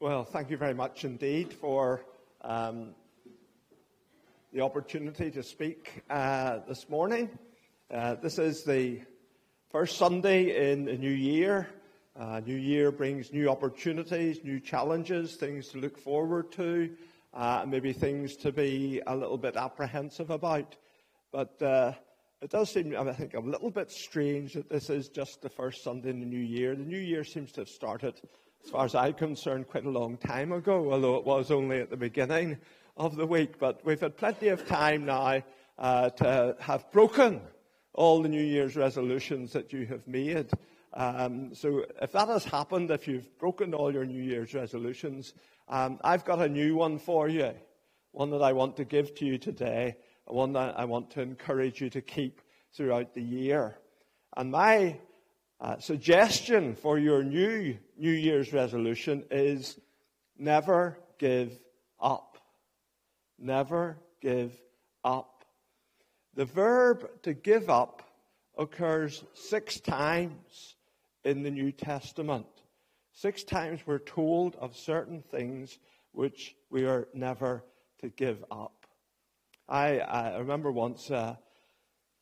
Well, thank you very much indeed for um, the opportunity to speak uh, this morning. Uh, this is the first Sunday in the new year. Uh, new year brings new opportunities, new challenges, things to look forward to, uh, maybe things to be a little bit apprehensive about. But uh, it does seem, I think, a little bit strange that this is just the first Sunday in the new year. The new year seems to have started as far as I'm concerned, quite a long time ago, although it was only at the beginning of the week. But we've had plenty of time now uh, to have broken all the New Year's resolutions that you have made. Um, so if that has happened, if you've broken all your New Year's resolutions, um, I've got a new one for you, one that I want to give to you today, one that I want to encourage you to keep throughout the year. And my uh, suggestion for your new New Year's resolution is never give up. Never give up. The verb to give up occurs six times in the New Testament. Six times we're told of certain things which we are never to give up. I, I remember once uh,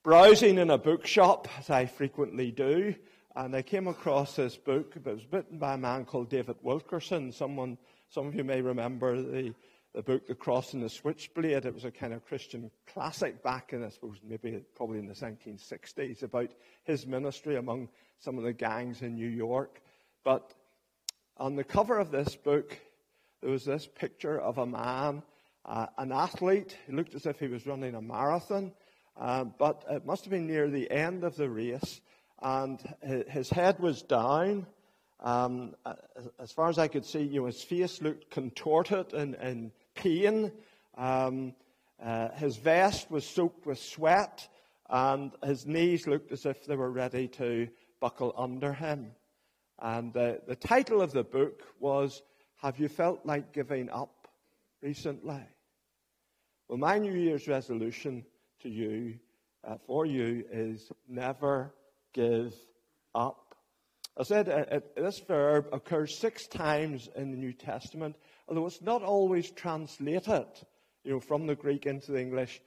browsing in a bookshop, as I frequently do, and I came across this book. It was written by a man called David Wilkerson. Someone, some of you may remember the, the book, The Cross and the Switchblade. It was a kind of Christian classic back in, I suppose, maybe probably in the 1960s about his ministry among some of the gangs in New York. But on the cover of this book, there was this picture of a man, uh, an athlete. He looked as if he was running a marathon, uh, but it must have been near the end of the race and his head was down. Um, as far as I could see, you know, his face looked contorted in, in pain. Um, uh, his vest was soaked with sweat, and his knees looked as if they were ready to buckle under him. And the, the title of the book was Have You Felt Like Giving Up Recently? Well, my New Year's resolution to you, uh, for you, is never give up. I said uh, this verb occurs six times in the New Testament, although it's not always translated, you know, from the Greek into the English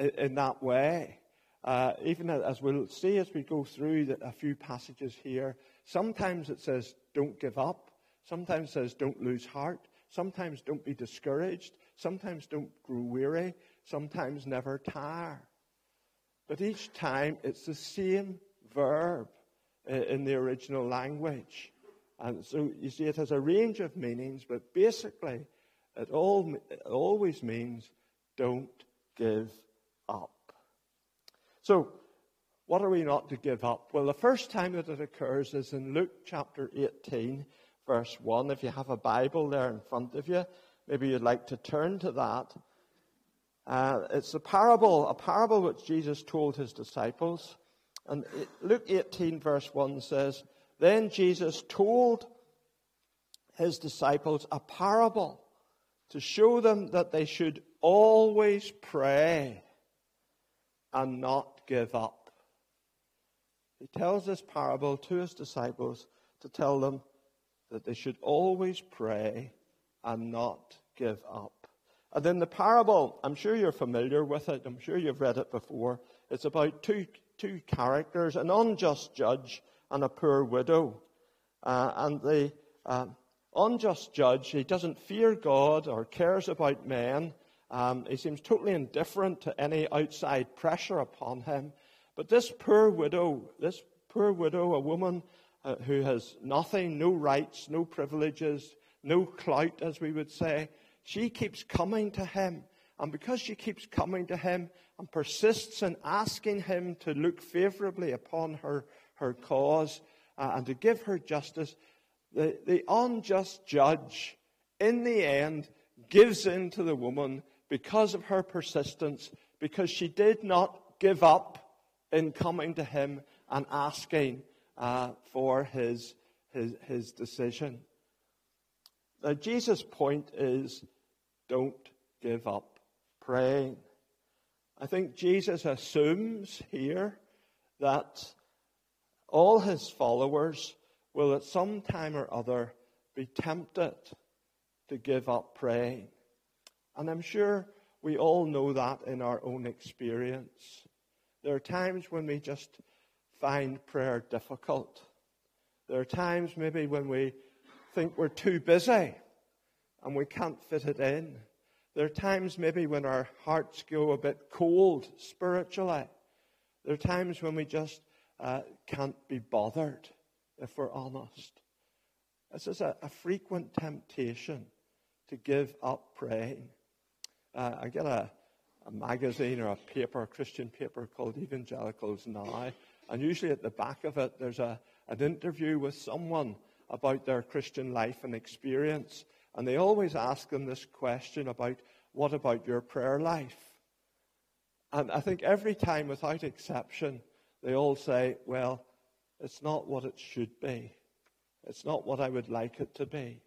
in, in that way. Uh, even as we'll see as we go through the, a few passages here, sometimes it says, don't give up. Sometimes it says, don't lose heart. Sometimes don't be discouraged. Sometimes don't grow weary. Sometimes never tire. But each time it's the same verb in the original language. And so you see, it has a range of meanings, but basically, it, all, it always means don't give up. So, what are we not to give up? Well, the first time that it occurs is in Luke chapter 18, verse 1. If you have a Bible there in front of you, maybe you'd like to turn to that. Uh, it's a parable, a parable which Jesus told his disciples. And Luke 18, verse 1 says, Then Jesus told his disciples a parable to show them that they should always pray and not give up. He tells this parable to his disciples to tell them that they should always pray and not give up. And then the parable, I'm sure you're familiar with it, I'm sure you've read it before. It's about two two characters an unjust judge and a poor widow. Uh, and the uh, unjust judge, he doesn't fear God or cares about men. Um, he seems totally indifferent to any outside pressure upon him. But this poor widow, this poor widow, a woman uh, who has nothing, no rights, no privileges, no clout, as we would say, she keeps coming to him. And because she keeps coming to him, and persists in asking him to look favorably upon her, her cause uh, and to give her justice, the, the unjust judge, in the end, gives in to the woman because of her persistence, because she did not give up in coming to him and asking uh, for his, his, his decision. Now, Jesus' point is don't give up praying. I think Jesus assumes here that all his followers will at some time or other be tempted to give up praying. And I'm sure we all know that in our own experience. There are times when we just find prayer difficult. There are times maybe when we think we're too busy and we can't fit it in. There are times maybe when our hearts go a bit cold spiritually. There are times when we just uh, can't be bothered, if we're honest. This is a, a frequent temptation to give up praying. Uh, I get a, a magazine or a paper, a Christian paper called Evangelicals Now, and usually at the back of it there's a, an interview with someone about their Christian life and experience. And they always ask them this question about what about your prayer life? And I think every time, without exception, they all say, well, it's not what it should be. It's not what I would like it to be.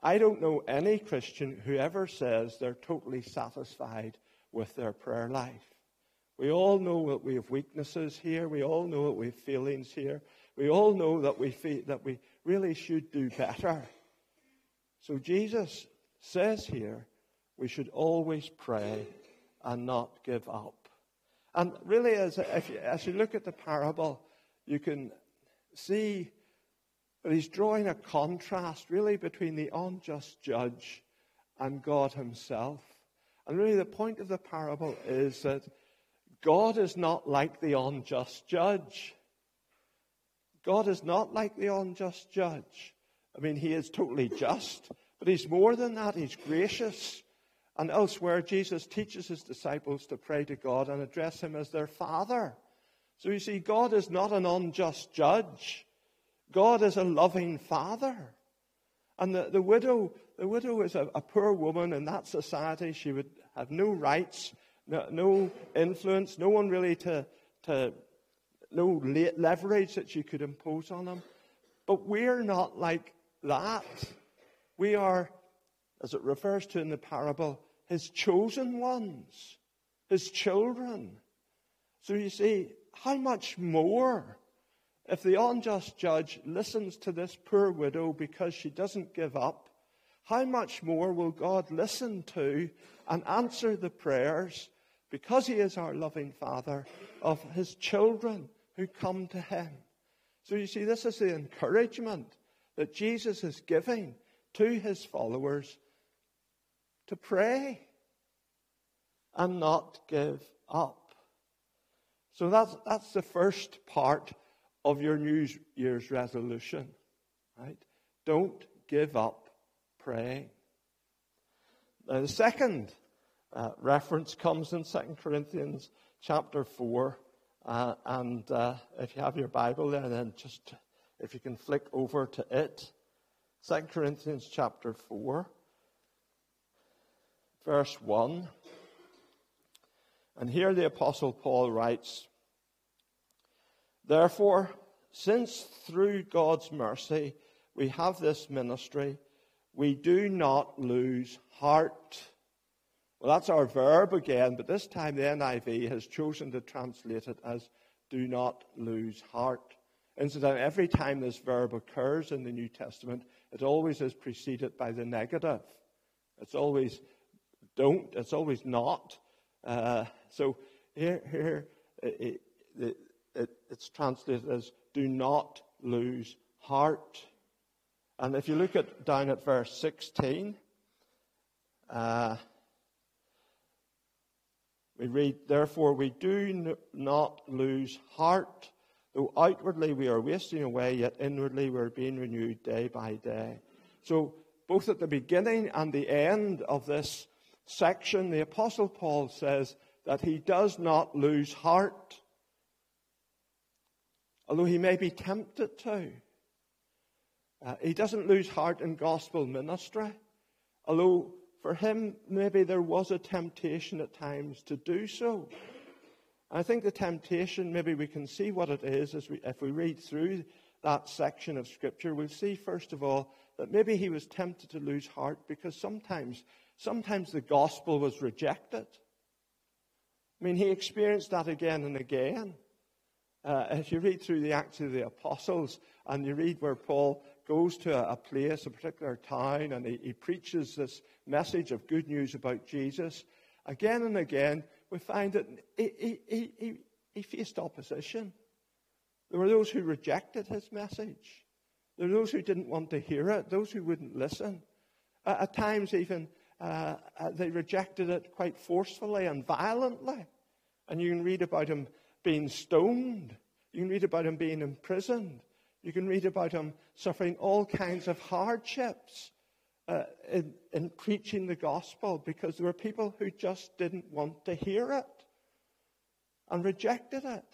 I don't know any Christian who ever says they're totally satisfied with their prayer life. We all know that we have weaknesses here. We all know that we have feelings here. We all know that we, feel, that we really should do better. So Jesus says here we should always pray and not give up. And really, as, if you, as you look at the parable, you can see that he's drawing a contrast really between the unjust judge and God himself. And really, the point of the parable is that God is not like the unjust judge. God is not like the unjust judge. I mean, he is totally just, but he's more than that. He's gracious. And elsewhere, Jesus teaches his disciples to pray to God and address him as their Father. So you see, God is not an unjust judge. God is a loving Father. And the, the widow, the widow is a, a poor woman in that society. She would have no rights, no, no influence, no one really to, to no leverage that she could impose on them. But we're not like that. We are, as it refers to in the parable, his chosen ones, his children. So you see, how much more if the unjust judge listens to this poor widow because she doesn't give up, how much more will God listen to and answer the prayers, because He is our loving Father, of His children who come to Him? So you see, this is the encouragement that Jesus is giving to His followers to pray and not give up. So that's, that's the first part of your New Year's resolution, right? Don't give up praying. Now, the second uh, reference comes in 2 Corinthians chapter 4. Uh, and uh, if you have your Bible there, then just if you can flick over to it. 2 Corinthians chapter 4 verse 1. And here the Apostle Paul writes Therefore, since through God's mercy we have this ministry, we do not lose heart. Well, that's our verb again, but this time the NIV has chosen to translate it as do not lose heart. Incidentally, every time this verb occurs in the New Testament, it always is preceded by the negative. It's always don't. It's always not. Uh, so here, here it, it, it, it's translated as do not lose heart. And if you look at down at verse 16, uh, we read, Therefore we do not lose heart. Though outwardly we are wasting away, yet inwardly we are being renewed day by day. So, both at the beginning and the end of this section, the Apostle Paul says that he does not lose heart, although he may be tempted to. Uh, he doesn't lose heart in gospel ministry, although for him maybe there was a temptation at times to do so. I think the temptation, maybe we can see what it is as we, if we read through that section of Scripture. We'll see, first of all, that maybe he was tempted to lose heart because sometimes Sometimes the gospel was rejected. I mean, he experienced that again and again. Uh, if you read through the Acts of the Apostles and you read where Paul goes to a place, a particular town, and he, he preaches this message of good news about Jesus, again and again, we find that he, he, he, he faced opposition. There were those who rejected his message. There were those who didn't want to hear it, those who wouldn't listen. Uh, at times, even, uh, uh, they rejected it quite forcefully and violently. And you can read about him being stoned. You can read about him being imprisoned. You can read about him suffering all kinds of hardships uh, in, in preaching the gospel because there were people who just didn't want to hear it and rejected it.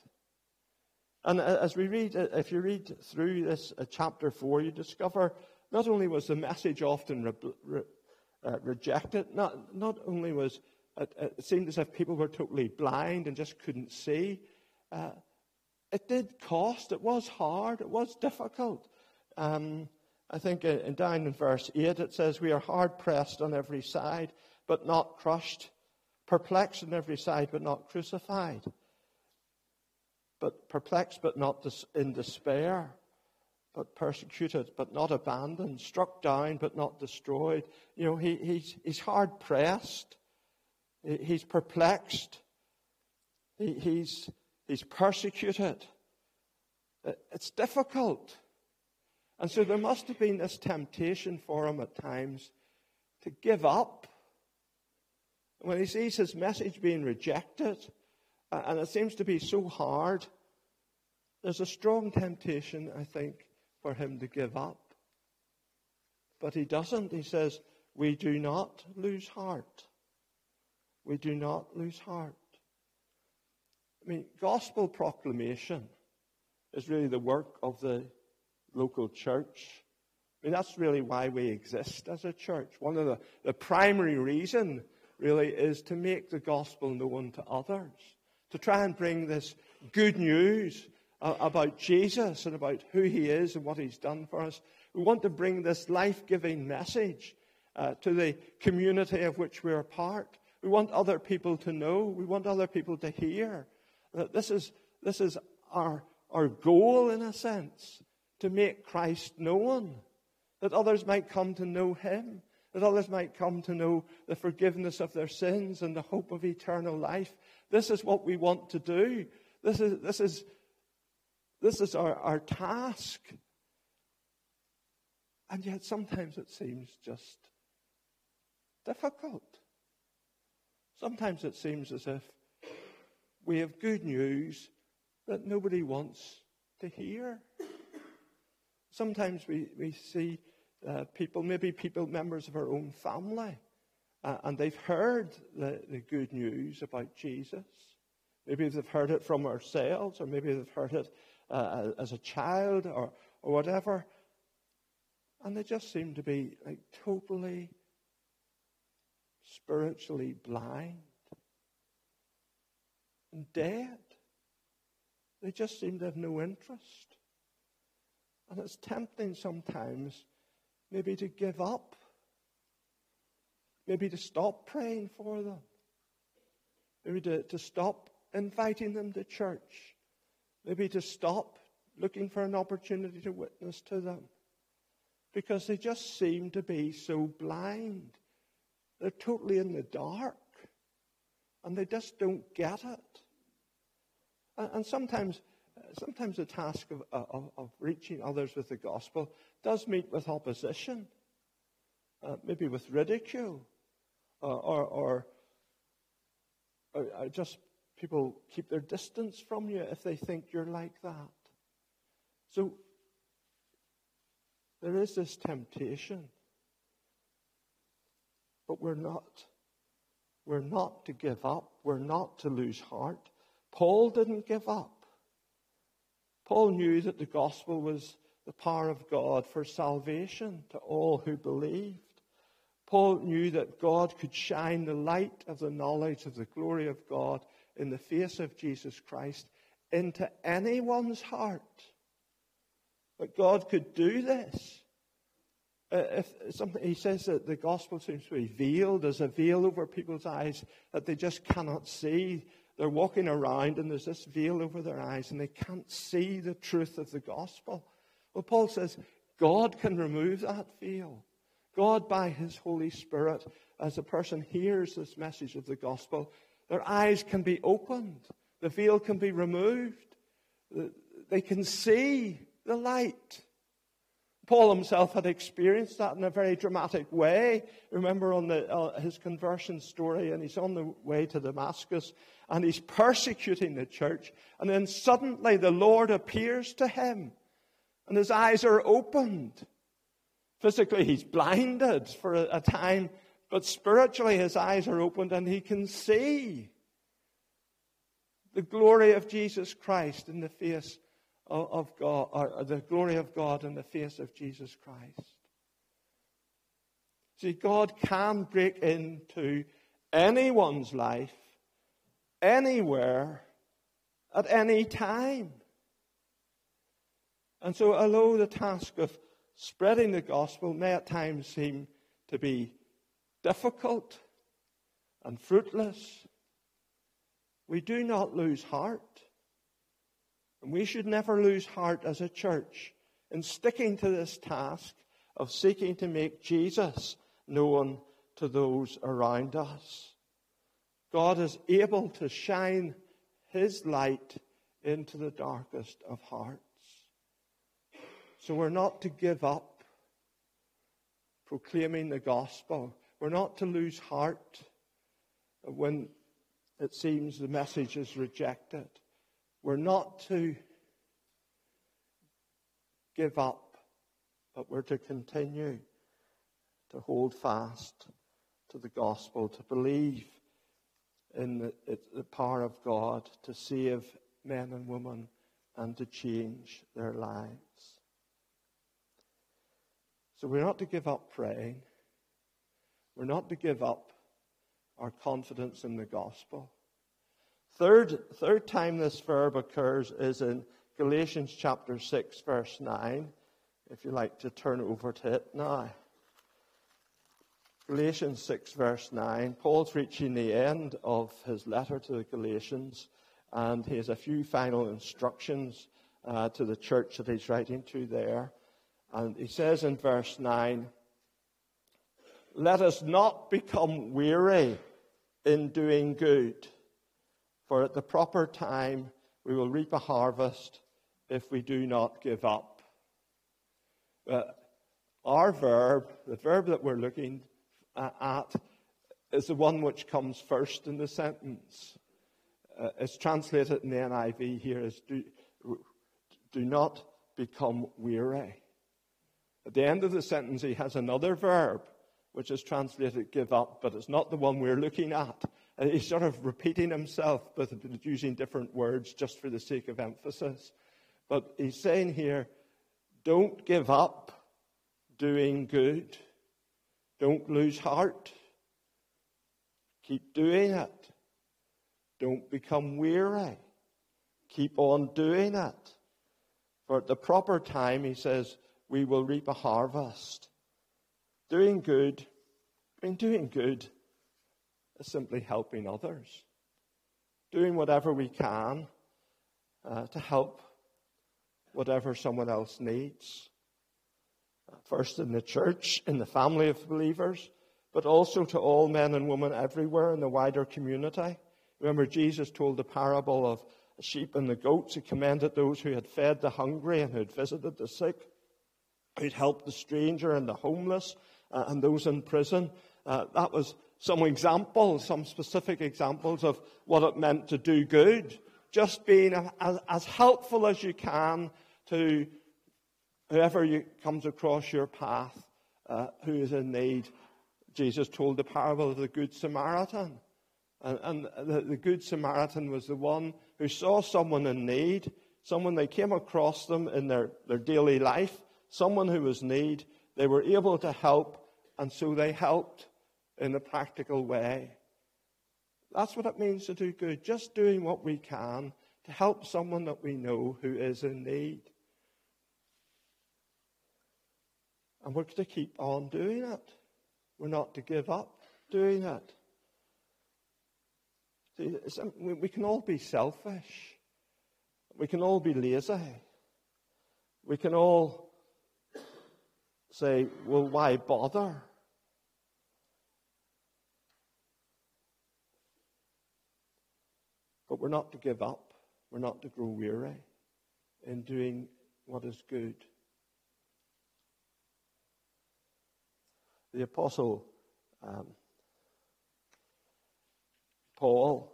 And uh, as we read, uh, if you read through this uh, chapter 4, you discover not only was the message often re- re- uh, rejected, not, not only was it, it, seemed as if people were totally blind and just couldn't see, uh, it did cost. It was hard. It was difficult. Um, I think in, down in verse 8 it says, We are hard pressed on every side, but not crushed, perplexed on every side, but not crucified, but perplexed, but not in despair, but persecuted, but not abandoned, struck down, but not destroyed. You know, he, he's, he's hard pressed, he's perplexed, he, he's He's persecuted. It's difficult. And so there must have been this temptation for him at times to give up. When he sees his message being rejected, and it seems to be so hard, there's a strong temptation, I think, for him to give up. But he doesn't. He says, We do not lose heart. We do not lose heart. I mean, gospel proclamation is really the work of the local church. I mean, that's really why we exist as a church. One of the, the primary reason really is to make the gospel known to others, to try and bring this good news uh, about Jesus and about who he is and what he's done for us. We want to bring this life giving message uh, to the community of which we're a part. We want other people to know. We want other people to hear. That this is, this is our, our goal, in a sense, to make Christ known, that others might come to know Him, that others might come to know the forgiveness of their sins and the hope of eternal life. This is what we want to do. This is, this is, this is our, our task. And yet sometimes it seems just difficult. Sometimes it seems as if we have good news that nobody wants to hear. Sometimes we, we see uh, people, maybe people, members of our own family, uh, and they've heard the, the good news about Jesus. Maybe they've heard it from ourselves, or maybe they've heard it uh, as a child, or, or whatever. And they just seem to be like totally spiritually blind and dead. They just seem to have no interest. And it's tempting sometimes maybe to give up, maybe to stop praying for them, maybe to, to stop inviting them to church, maybe to stop looking for an opportunity to witness to them because they just seem to be so blind. They're totally in the dark and they just don't get it. And sometimes, sometimes the task of, of, of reaching others with the gospel does meet with opposition, uh, maybe with ridicule, uh, or, or, or just people keep their distance from you if they think you're like that. So there is this temptation, but we're not. We're not to give up. We're not to lose heart. Paul didn't give up. Paul knew that the gospel was the power of God for salvation to all who believed. Paul knew that God could shine the light of the knowledge of the glory of God in the face of Jesus Christ into anyone's heart. That God could do this. Uh, he says that the gospel seems to be veiled, there's a veil over people's eyes that they just cannot see they're walking around and there's this veil over their eyes and they can't see the truth of the gospel. Well, Paul says, God can remove that veil. God, by His Holy Spirit, as a person hears this message of the gospel, their eyes can be opened. The veil can be removed. They can see the light. Paul himself had experienced that in a very dramatic way. Remember on the, uh, his conversion story, and he's on the way to Damascus, and he's persecuting the church, and then suddenly the Lord appears to him, and his eyes are opened. Physically, he's blinded for a, a time, but spiritually, his eyes are opened, and he can see the glory of Jesus Christ in the face of God, or the glory of God in the face of Jesus Christ. See, God can break into anyone's life, anywhere, at any time. And so, although the task of spreading the gospel may at times seem to be difficult and fruitless, we do not lose heart. And we should never lose heart as a church in sticking to this task of seeking to make Jesus known to those around us. God is able to shine His light into the darkest of hearts. So we're not to give up proclaiming the gospel. We're not to lose heart when it seems the message is rejected. We're not to give up, but we're to continue to hold fast to the gospel, to believe in the, the power of God to save men and women and to change their lives. So we're not to give up praying. We're not to give up our confidence in the gospel. Third, third time this verb occurs is in Galatians chapter 6, verse 9. If you like to turn over to it now. Galatians 6, verse 9. Paul's reaching the end of his letter to the Galatians, and he has a few final instructions uh, to the church that he's writing to there. And he says in verse 9, Let us not become weary in doing good for at the proper time we will reap a harvest if we do not give up. Uh, our verb, the verb that we're looking at, is the one which comes first in the sentence. Uh, it's translated in the NIV here as do, do not become weary. At the end of the sentence, he has another verb, which is translated give up, but it's not the one we're looking at. And he's sort of repeating himself, but using different words just for the sake of emphasis. But he's saying here, don't give up doing good. Don't lose heart. Keep doing it. Don't become weary. Keep on doing it. For at the proper time, he says, we will reap a harvest. Doing good, I mean, doing good is simply helping others, doing whatever we can uh, to help whatever someone else needs. First in the church, in the family of believers, but also to all men and women everywhere in the wider community. Remember, Jesus told the parable of the sheep and the goats. He commended those who had fed the hungry and who had visited the sick, who'd helped the stranger and the homeless uh, and those in prison. Uh, that was some examples, some specific examples of what it meant to do good. Just being as, as helpful as you can to whoever you, comes across your path uh, who is in need. Jesus told the parable of the Good Samaritan. And, and the, the, Good Samaritan was the one who saw someone in need, someone they came across them in their, their daily life, someone who was in need. They were able to help, and so they helped in a practical way. That's what it means to do good, just doing what we can to help someone that we know who is in need. And we're to keep on doing it. We're not to give up doing it. See, um, we can all be selfish. We can all be lazy. We can all say, well, why bother? We're not to give up. We're not to grow weary in doing what is good. The Apostle um, Paul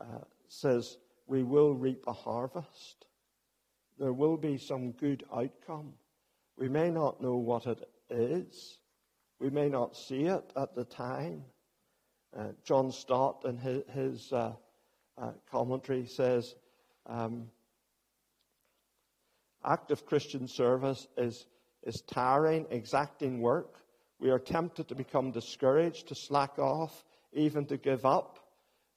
uh, says, We will reap a harvest. There will be some good outcome. We may not know what it is, we may not see it at the time. Uh, John Stott, in his, his uh, uh, commentary, says um, active Christian service is, is tiring, exacting work. We are tempted to become discouraged, to slack off, even to give up.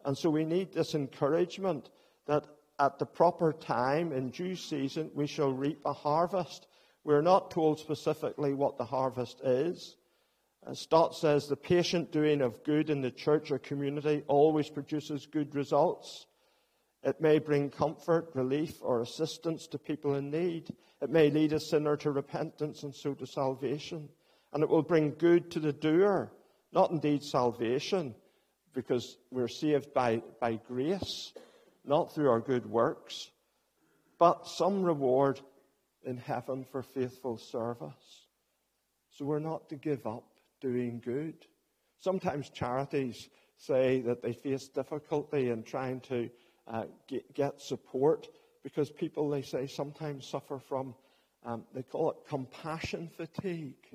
And so we need this encouragement that at the proper time, in due season, we shall reap a harvest. We're not told specifically what the harvest is. Stott says, the patient doing of good in the church or community always produces good results. It may bring comfort, relief, or assistance to people in need. It may lead a sinner to repentance and so to salvation. And it will bring good to the doer, not indeed salvation, because we're saved by, by grace, not through our good works, but some reward in heaven for faithful service. So we're not to give up doing good. Sometimes charities say that they face difficulty in trying to uh, get, get, support because people, they say, sometimes suffer from, um, they call it compassion fatigue.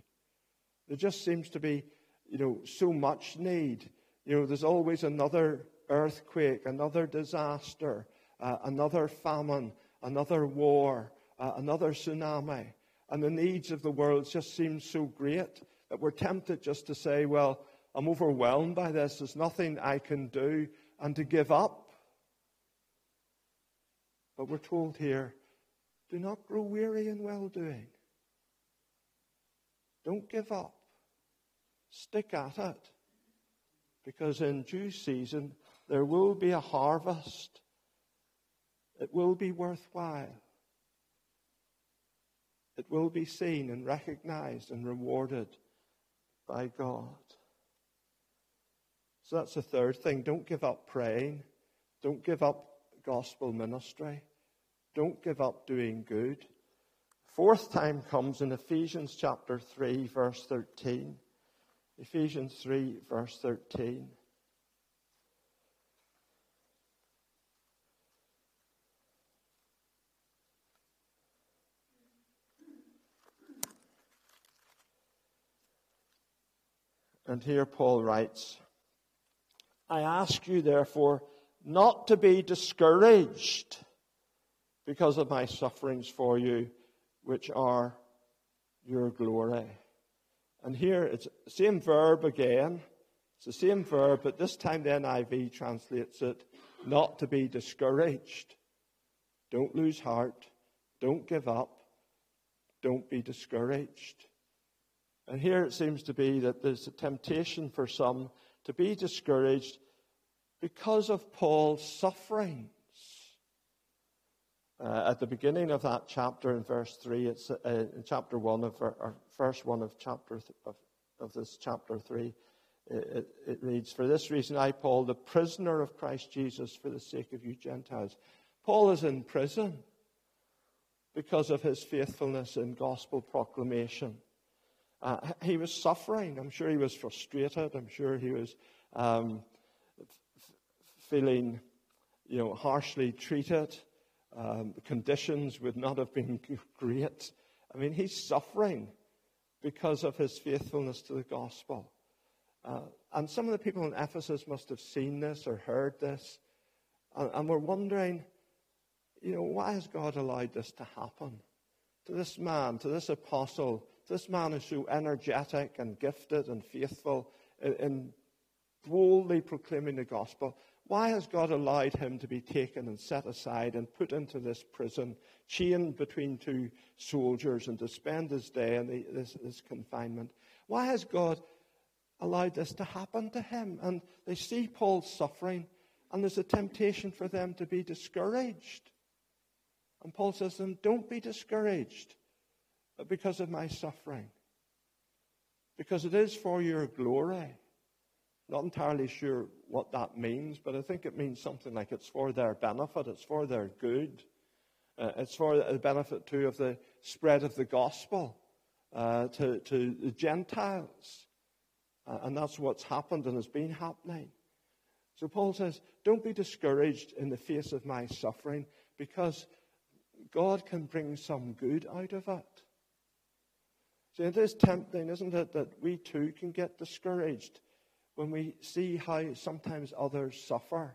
There just seems to be, you know, so much need. You know, there's always another earthquake, another disaster, uh, another famine, another war, uh, another tsunami. And the needs of the world just seem so great we're tempted just to say, well, I'm overwhelmed by this. There's nothing I can do, and to give up. But we're told here, do not grow weary in well doing. Don't give up. Stick at it. Because in due season, there will be a harvest. It will be worthwhile. It will be seen and recognized and rewarded by God. So that's the third thing. Don't give up praying. Don't give up gospel ministry. Don't give up doing good. Fourth time comes in Ephesians chapter 3, verse 13. Ephesians 3, verse 13. And here Paul writes, I ask you, therefore, not to be discouraged because of my sufferings for you, which are your glory. And here it's the same verb again. It's the same verb, but this time the NIV translates it not to be discouraged. Don't lose heart. Don't give up. Don't be discouraged. And here it seems to be that there's a temptation for some to be discouraged because of Paul's sufferings. Uh, at the beginning of that chapter in verse 3, it's uh, in chapter 1 of, or verse 1 of chapter th- of, of this chapter 3, it, it reads, For this reason I, Paul, the prisoner of Christ Jesus, for the sake of you Gentiles. Paul is in prison because of his faithfulness in gospel proclamation. Uh, he was suffering. I'm sure he was frustrated. I'm sure he was um, f- feeling, you know, harshly treated. Um, conditions would not have been great. I mean, he's suffering because of his faithfulness to the gospel. Uh, and some of the people in Ephesus must have seen this or heard this, and, and were wondering, you know, why has God allowed this to happen to this man, to this apostle? This man is so energetic and gifted and faithful in, boldly proclaiming the gospel. Why has God allowed him to be taken and set aside and put into this prison, chained between two soldiers, and to spend his day in the, this, this confinement? Why has God allowed this to happen to him? And they see Paul's suffering, and there's a temptation for them to be discouraged. And Paul says to them, Don't be discouraged. But because of my suffering. Because it is for your glory. Not entirely sure what that means, but I think it means something like it's for their benefit, it's for their good. Uh, it's for the benefit, too, of the spread of the gospel uh, to, to the Gentiles. Uh, and that's what's happened and has been happening. So Paul says, Don't be discouraged in the face of my suffering because God can bring some good out of it. See, it is tempting, isn't it, that we too can get discouraged when we see how sometimes others suffer.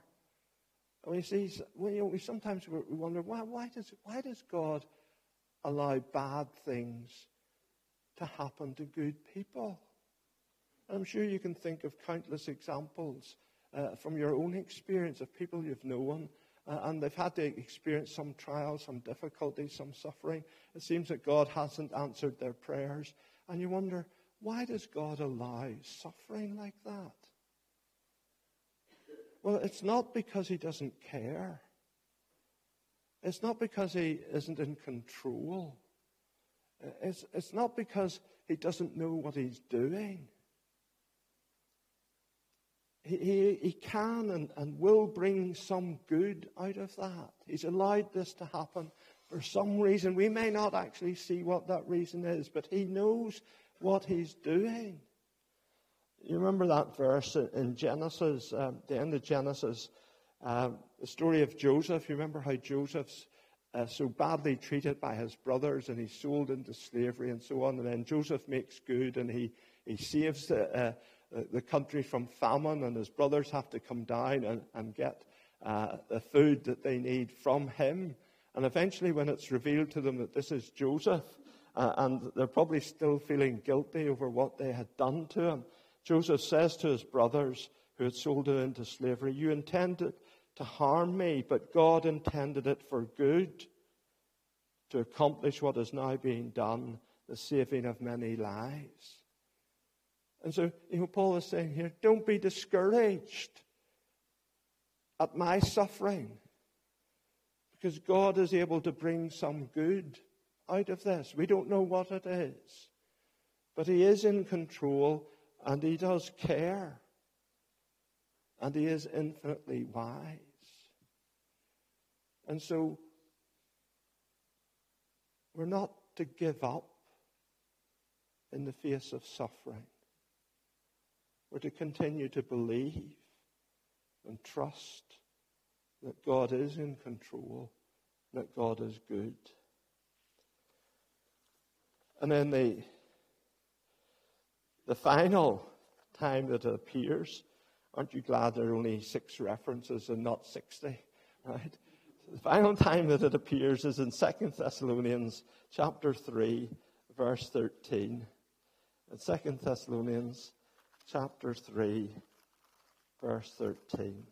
And we see, you know, we sometimes we wonder, why, why, does, why does God allow bad things to happen to good people? And I'm sure you can think of countless examples uh, from your own experience of people you've known Uh, and they've had to experience some trials, some difficulties, some suffering. It seems that God hasn't answered their prayers. And you wonder, why does God allow suffering like that? Well, it's not because He doesn't care. It's not because He isn't in control. Uh, it's, it's not because He doesn't know what He's doing. He, he, can and, and will bring some good out of that. He's allowed this to happen for some reason. We may not actually see what that reason is, but He knows what He's doing. You remember that verse in Genesis, um, the end of Genesis, um, the story of Joseph. You remember how Joseph's uh, so badly treated by his brothers and he's sold into slavery and so on. And then Joseph makes good and he, he saves the, uh, the country from famine, and his brothers have to come down and, and get uh, the food that they need from him. And eventually, when it's revealed to them that this is Joseph, uh, and they're probably still feeling guilty over what they had done to him, Joseph says to his brothers who had sold him into slavery, You intended to harm me, but God intended it for good to accomplish what is now being done, the saving of many lives. And so, you know, Paul is saying here, don't be discouraged at my suffering. Because God is able to bring some good out of this. We don't know what it is. But He is in control and He does care. And He is infinitely wise. And so, we're not to give up in the face of suffering. We're to continue to believe and trust that God is in control, that God is good. And then the, the final time that it appears, aren't you glad there are only six references and not 60? Right? The final time that it appears is in 2 Thessalonians chapter 3, verse 13. In 2 Thessalonians chapter 3, verse 13.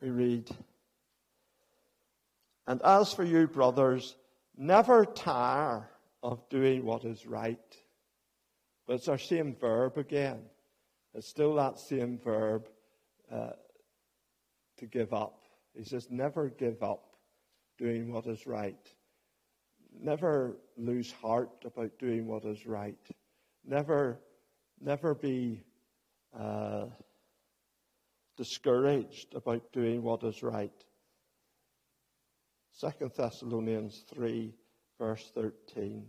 We read, And as for you, brothers, never tire of doing what is right. But it's our same verb again. It's still that same verb uh, to give up. He says, never give up doing what is right. Never lose heart about doing what is right. Never, never be uh, discouraged about doing what is right. 2 Thessalonians 3, verse 13.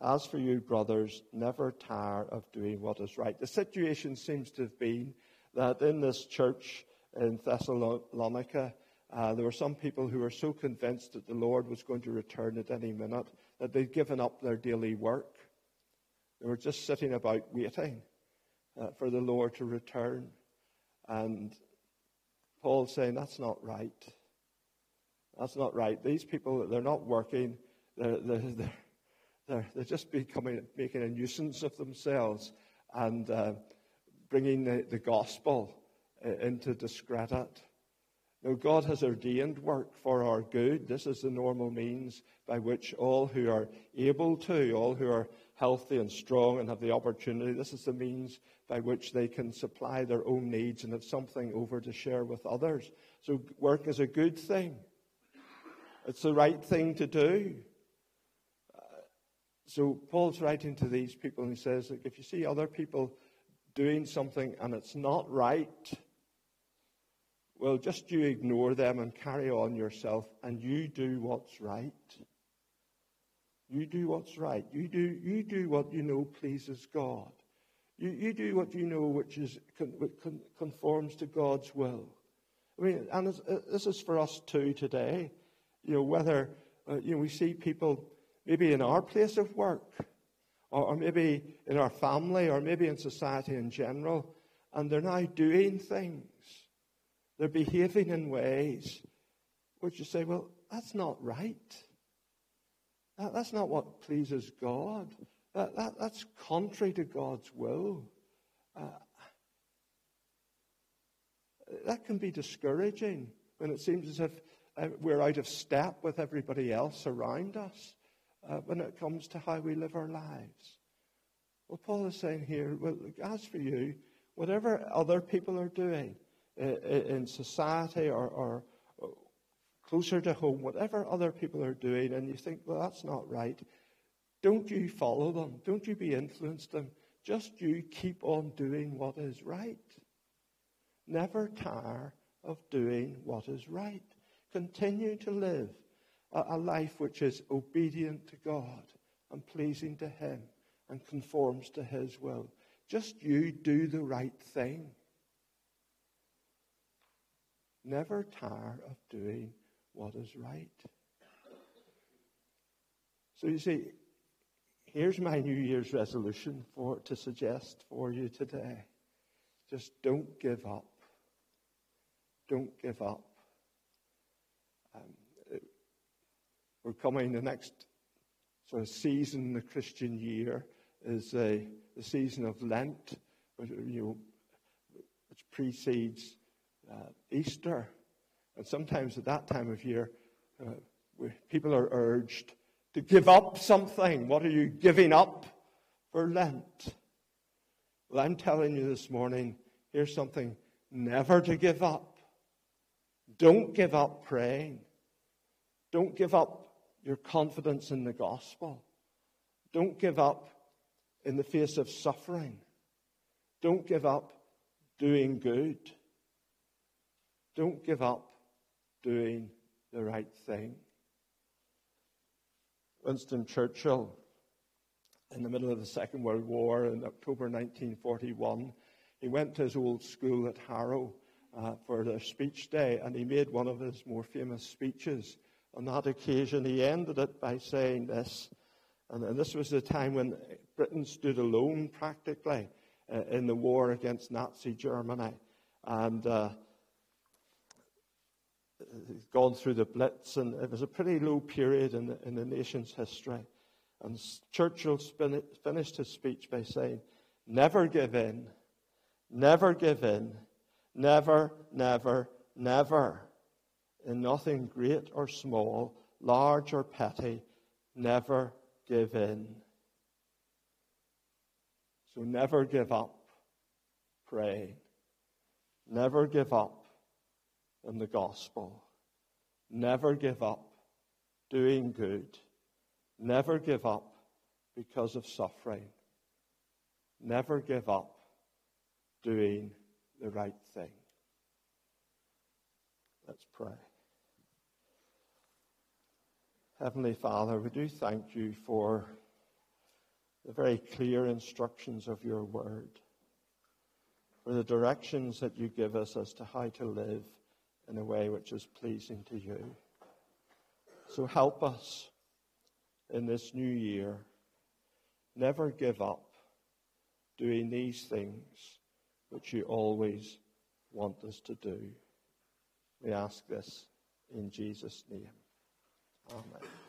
As for you, brothers, never tire of doing what is right. The situation seems to have been that in this church in Thessalonica, uh, there were some people who were so convinced that the Lord was going to return at any minute that they'd given up their daily work. They were just sitting about waiting uh, for the Lord to return. And Paul's saying, that's not right. That's not right. These people, they're not working. They're, they're, they're, they're just becoming, making a nuisance of themselves and uh, bringing the, the gospel uh, into discredit. Now, God has ordained work for our good. This is the normal means by which all who are able to, all who are healthy and strong and have the opportunity, this is the means by which they can supply their own needs and have something over to share with others. So, work is a good thing. It's the right thing to do. Uh, so Paul's writing to these people and he says, Look, if you see other people doing something and it's not right, well, just you ignore them and carry on yourself and you do what's right. You do what's right. You do, you do what you know pleases God. You, you do what you know which is con, conforms to God's will. I mean, and this is for us too today. You know, whether uh, you know we see people maybe in our place of work, or, or maybe in our family, or maybe in society in general, and they're now doing things. They're behaving in ways which you say, well, that's not right. That, that's not what pleases God. That, that, that's contrary to God's will. Uh, that can be discouraging when it seems as if uh, we're out of step with everybody else around us uh, when it comes to how we live our lives. Well, Paul is saying here, well, as for you, whatever other people are doing in society or, or closer to home, whatever other people are doing, and you think, well, that's not right, don't you follow them. Don't you be influenced them. Just you keep on doing what is right. Never tire of doing what is right. Continue to live a, a life which is obedient to God and pleasing to Him and conforms to His will. Just you do the right thing. Never tire of doing what is right. So you see, here's my New Year's resolution for to suggest for you today. Just don't give up. Don't give up. Um, we're coming the next sort of season the Christian year is a, the season of Lent, which, you know, which precedes uh, Easter. And sometimes at that time of year, uh, people are urged to give up something. What are you giving up for Lent? Well, I'm telling you this morning, here's something never to give up. Don't give up praying. Don't give up your confidence in the gospel. Don't give up in the face of suffering. Don't give up doing good. Don't give up doing the right thing. Winston Churchill, in the middle of the Second World War in October 1941, he went to his old school at Harrow uh, for their speech day, and he made one of his more famous speeches. On that occasion, he ended it by saying this, and, and this was the time when Britain stood alone practically uh, in the war against Nazi Germany. And uh, gone through the Blitz, and it was a pretty low period in the, in the nation's history. And Churchill finished his speech by saying, Never give in, never give in, never, never, never. In nothing great or small, large or petty, never give in. So never give up praying. Never give up in the gospel. Never give up doing good. Never give up because of suffering. Never give up doing the right thing. Let's pray. Heavenly Father, we do thank you for the very clear instructions of your word, for the directions that you give us as to how to live in a way which is pleasing to you. So help us in this new year. Never give up doing these things which you always want us to do. We ask this in Jesus' name. Amen.